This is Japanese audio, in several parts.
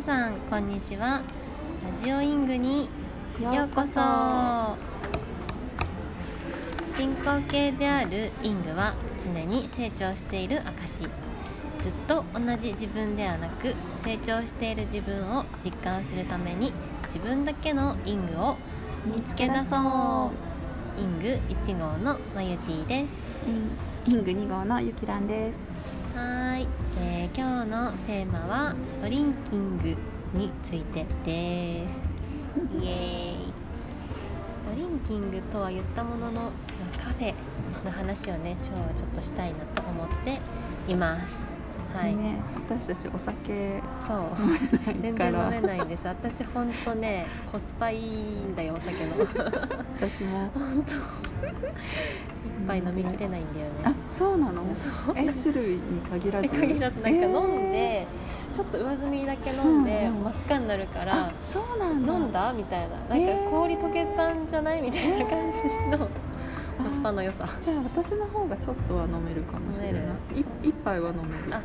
皆さんこんにちは。ラジオイングにようこそ。進行形であるイングは常に成長している証ずっと同じ自分ではなく成長している自分を実感するために自分だけのイングを見つけ出そう。イング1号のマユティです。イング2号のゆきらんですはい、えー今日のテーマはドリンキングについてです。イエーイ。ドリンキングとは言ったもののまあカフェの話をね今日はちょっとしたいなと思っています。はい、ね私たちお酒そう。全然飲めないんです。私ほんとねコスパいいんだよお酒の。私も。本当。一杯飲みきれないんだよね。あそうなの？そう。え種類に限らず？限らずなんか飲んで、ちょっと上澄みだけ飲んで、うんうん。真っ赤になるからあそうなんだ。飲んだ？みたいな。なんか氷溶けたんじゃない？みたいな感じのコスパの良さ。じゃあ私の方がちょっとは飲めるかもしれない。い一杯は飲める。あ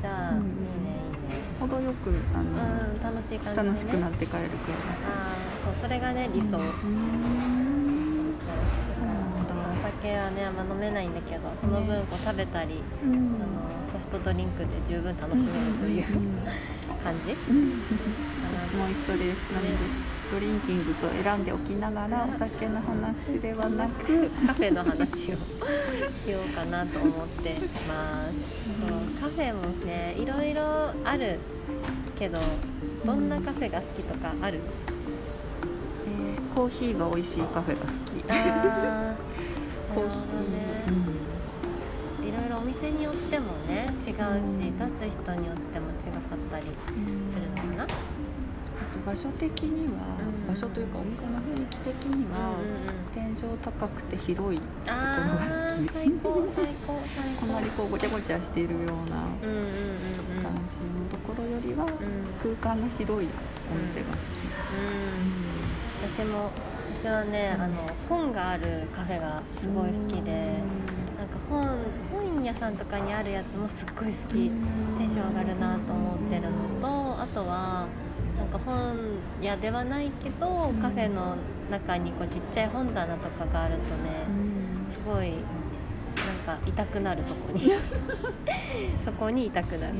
じゃあ、うんいいねいいね。程よくあの、うん楽しい感じで、ね、楽しくなって帰るくあーそうそれがね理想、そうらいそうそうだお酒はねあんま飲めないんだけどその分こう食べたり、うん。あのソフトドリンクで十分楽しめるという感じ、うん。私も一緒です。なのでドリンキングと選んでおきながらお酒の話ではなくカフェの話を しようかなと思ってます。そうカフェもねいろいろあるけどどんなカフェが好きとかある？えーコーヒーが美味しいカフェが好きコーヒー、ね。いろいろお店によってもね違うし、うん出す人によっても違かったりうんするのかな。あと場所的には、うん。場所というかお店の雰囲気的には、天井高くて広いあところが好き。ー最高最高最あ高。まりこうごちゃごちゃしているような。感じのところよりは、うん。空間が広いお店が好き、うん。私も私はね、あの本があるカフェがすごい好きで、なんか本本屋さんとかにあるやつもすっごい好き、テンション上がるなと思ってるのとあとはなんか本屋ではないけど、ん。カフェの中にこうちっちゃい本棚とかがあるとね、すごいなんか痛くなるそこに。そこに痛くなる、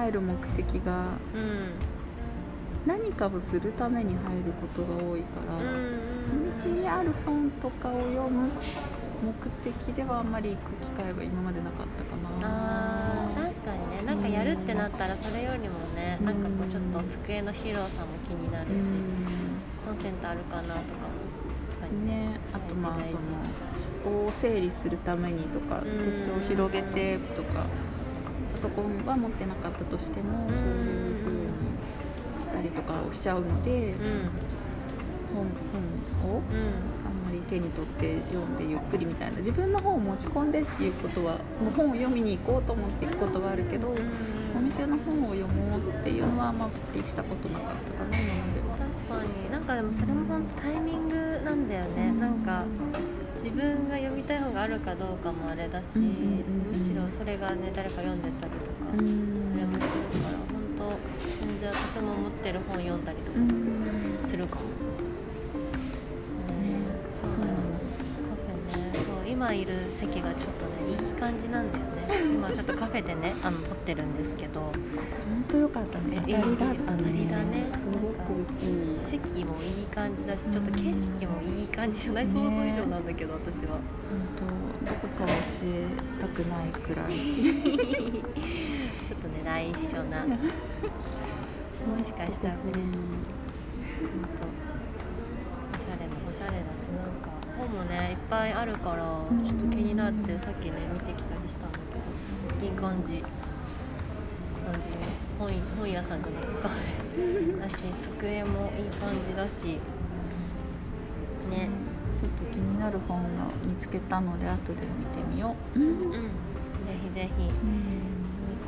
入る目的がうん。何かをするために入ることが多いから、うんうんお店にある本とかを読む目的ではあんまり行く機会は今までなかったかな。あー確かにね。なんかやるってなったらそれよりもねうん。なんかこうちょっと机の広さも気になるし、コンセントあるかなとかも確かにね、あとまあその思考を整理するためにとかん。手帳を広げてとか。パソコンは持ってなかったとしてもうん。そういう風にしたりとかをしちゃうのでうん。本本をうん。あんまり手に取って読んでゆっくりみたいな自分の本を持ち込んでっていうことはもう本を読みに行こうと思って行くことはあるけどお店の本を読もうっていうのはあん。まりしたことなかったかな今までは。確かになんかでもそれも本当タイミングなんだよねなんか自分が読みたい本があるかどうかもあれだし、むしろそれがね誰か読んでたりとか、うん。それもするから本当全然私も持ってる本読んだりとかうん。するかも、今いる席がちょっとねいい感じなんだよね。今ちょっとカフェでねあの撮ってるんですけど。本当良かったね。当たりだったね。りだね。すごくいい。席もいい感じだしちょっと景色もいい感じじゃない、想像以上なんだけど私は。本当どこか教えたくないくらい。ちょっとね内緒な。もしかしたらこれうんほんとおしゃれなおしゃれだしなんか本もねいっぱいあるからん。ちょっと気になってさっきね見てきたりしたんだけどいい感じ。いい感じの本本屋さんじゃなくカフェだし机もいい感じだし。ね。ちょっと気になる本が見つけたので後で見てみよう、うん。ぜひぜひ。行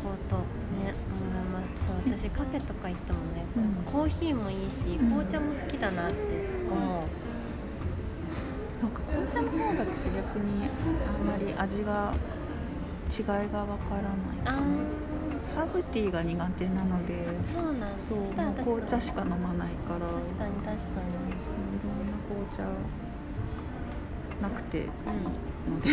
こうとね思います。そう私カフェとか行ってもね、うん。コーヒーもいいしうん紅茶も好きだなって思う、なんか紅茶の方が私逆にあんまり味が違いがわからないあかな。ハーブティーが苦手なのでーそうなんだ。そうそしたら紅茶しか飲まないから。確かに確かそういろんな紅茶なくて。いいに、ので、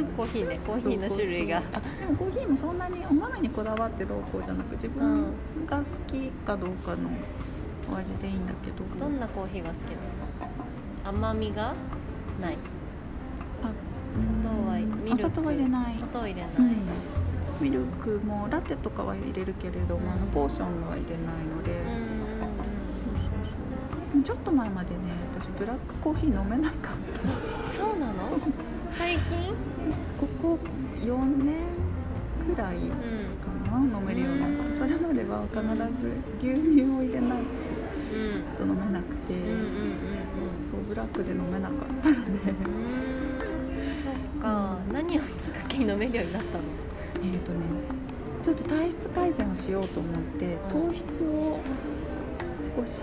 うん、コーヒーね。コーヒーの種類が。でもコーヒーもそんなにお豆にこだわってどうこうじゃなく自分が好きかどうかのお味でいいんだけど。どんなコーヒーが好きなの？甘みが？ない。あ砂糖はうん。ミルク。お砂糖は入れない。砂糖入れない、うん。ミルクもラテとかは入れるけれども、あのポーションは入れないので、ちょっと前までね私ブラックコーヒー飲めなかった。そうなの？最近？ここ4年くらいうん。かな飲めるようになった。うん。それまでは必ず牛乳を入れないうん。と飲めなくて、うんうんうんそうブラックで飲めなかったので。うんそっか。何をきっかけに飲めるようになったの？えっとねちょっと体質改善をしようと思って糖質を少し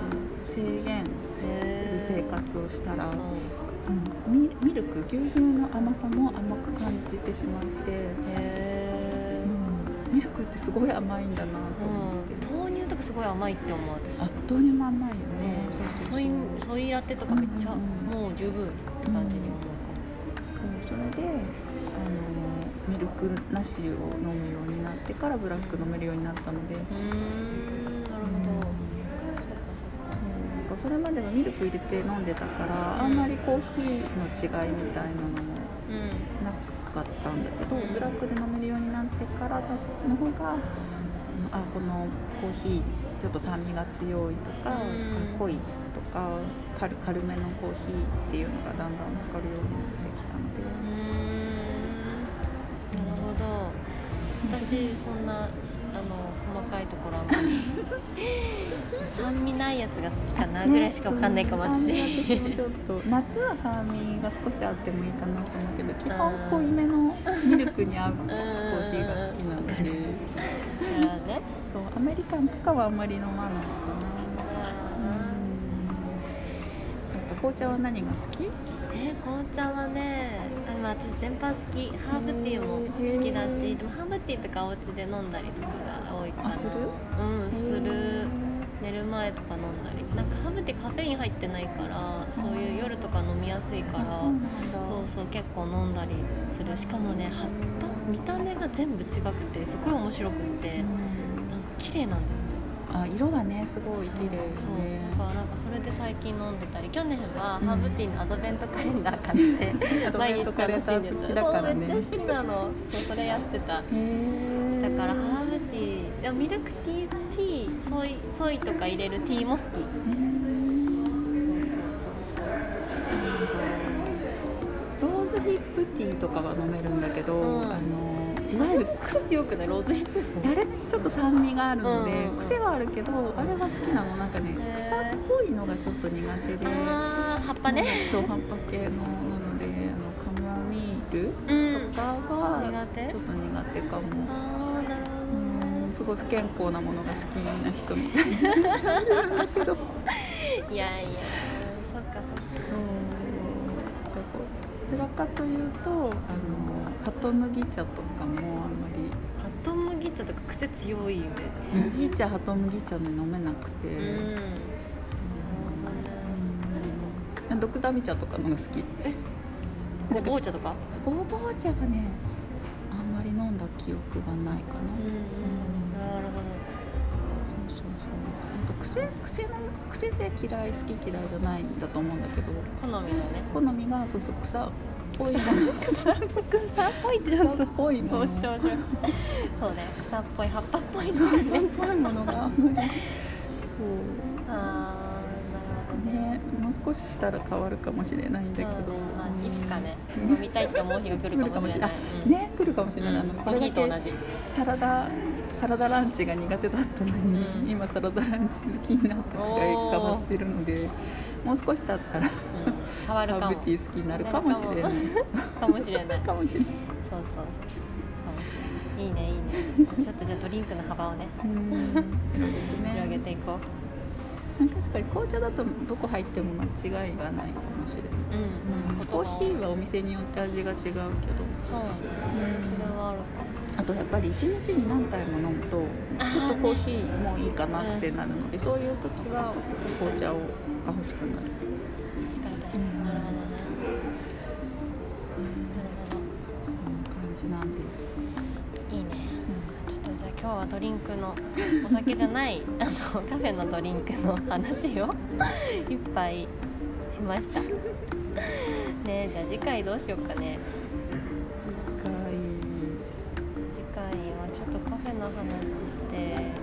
制限してる生活をしたら、うん、ミミルク牛乳の甘さも甘く感じてしまって、クってすごい甘いんだなとー思って、豆乳とかすごい甘いって思う私。あ豆乳も甘いよね、うんソイソイラテとかめっちゃうんもう十分って感じに思うそうそれであのミルクなしを飲むようになってからブラック飲めるようになったので、かもうーんなるほど。そっかそっか。そうなんかそれまではミルク入れて飲んでたから、あんまりコーヒーの違いみたいなのもうん。なかったんだけど、ブラックで飲めるようになってからの方があこのコーヒーちょっと酸味が強いとか、うん。濃いとか軽軽めのコーヒーっていうのがだんだん分かるようになってきたので。うーん。なるほど。私そんなあの細かいところあんまり酸味ないやつが好きかなぐらいしかわかんないかもね私ちょっと夏は酸味が少しあってもいいかなと思うけど基本濃いめのミルクに合うコーヒーが好きなので。そうアメリカンとかはあんまり飲まないかな。やっぱ紅茶は何が好き？えー紅茶はねあでも私全般好き。ハーブティーも好きだしでもハーブティーとかお家で飲んだりとかが多いかな。あする？うんする。寝る前とか飲んだり。なんかハーブティーカフェイン入ってないからそういう夜とか飲みやすいからあそうそう結構飲んだりする。しかもね葉っぱ見た目が全部違くてすごい面白くってなんか綺麗なんだよねあ色はねすごい綺麗そうねだからなんかそれで最近飲んでたり去年はうんハーブティーのアドベントカレンダー買って、アド 毎日楽しんでた。だからねそうめっちゃ好きなの。そうそれやってた。へえだからハーブティーでもミルクティーティーソイソイとか入れるティーも好き。そうそうそうそう。ローズヒップティーとかは飲めるんだけど、うん。あのいわゆる癖強くないローズヒップあれちょっと酸味があるので、癖はあるけどあれは好きなの。なんかね草っぽいのがちょっと苦手で。葉っぱね。そう葉っぱ系のなのであのカモミールうん。とかはちょっと苦手かも、あーなるほどね。うんすごい不健康なものが好きな人みたいな。んだけどいやいやそっかそっか。どちらかというとあのハト麦茶とかもあんまりハト麦茶とか癖強いイメージ麦茶ハト麦茶ね飲めなくて、うん。う。んドクダミ茶とかのが好き。ごぼう茶とか？ごぼう茶はねあんまり飲んだ記憶がないかな、なるほそうそうそう。なんか癖癖の癖で嫌い好き嫌いじゃないんだと思うんだけど。ど好みのね。好みがそうそう草っぽいもの草っぽい。草っぽい。ものそうね。草っぽい葉っぱ。っぽいの草っねぽいものが。そう。あーなるほどね。ね、もう少ししたら変わるかもしれないんだけど、ねまあ、いつかねうん。飲みたいって思う日が来るかもしれない。来ね来るかもしれない、あのうん。コーヒーと同じサラダサラダランチが苦手だったのに、うん。今サラダランチ好きになったぐらい変わってるのでもう少し経ったらうん変わるかも。ハーブティー好きになるかもしれない。かも。しれないかもしれない。そうそうかもしれないいいねいいね。ちょっとじゃあドリンクの幅をね。うん。広げていこう。確かに紅茶だとどこ入っても間違いがないかもしれない、うんうん。コーヒーはお店によって味が違うけど。そう。ね、それはあるかあとやっぱり一日に何回も飲むとちょっとコーヒーもいいかなってなるので、そういう時は紅茶をが欲しくなる、確かに確かに、うんなるほど。ねそんな感じなんです、いいね。うんちょっとじゃあ今日はドリンクのお酒じゃないあのカフェのドリンクの話をいっぱいしました。ねじゃあ次回どうしようかね。次回次回はちょっとカフェの話して。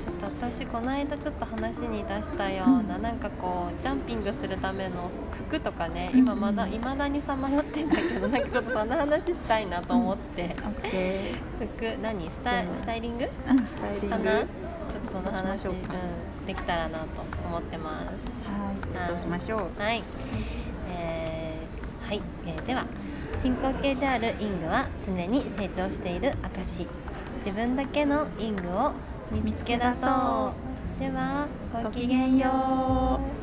ちょっと私この間ちょっと話に出したような、なんかこうジャンピングするための服とかね今まだうんうん。未だにさまよってんだけど なんかちょっとその話したいなと思って、回オッケ服何？スタスタイリング？ーうんスタイリング。かな？ちょはっとその話そうん、できたらなと思ってます。いじゃあそうしましょう。はい、えーはい、えーでは進行形であるイングは常に成長している証自分だけのイングを見つけ出そう。ではごきげんよう。